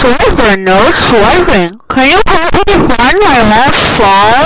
swerving, no swerving. Can you help me find my left phone?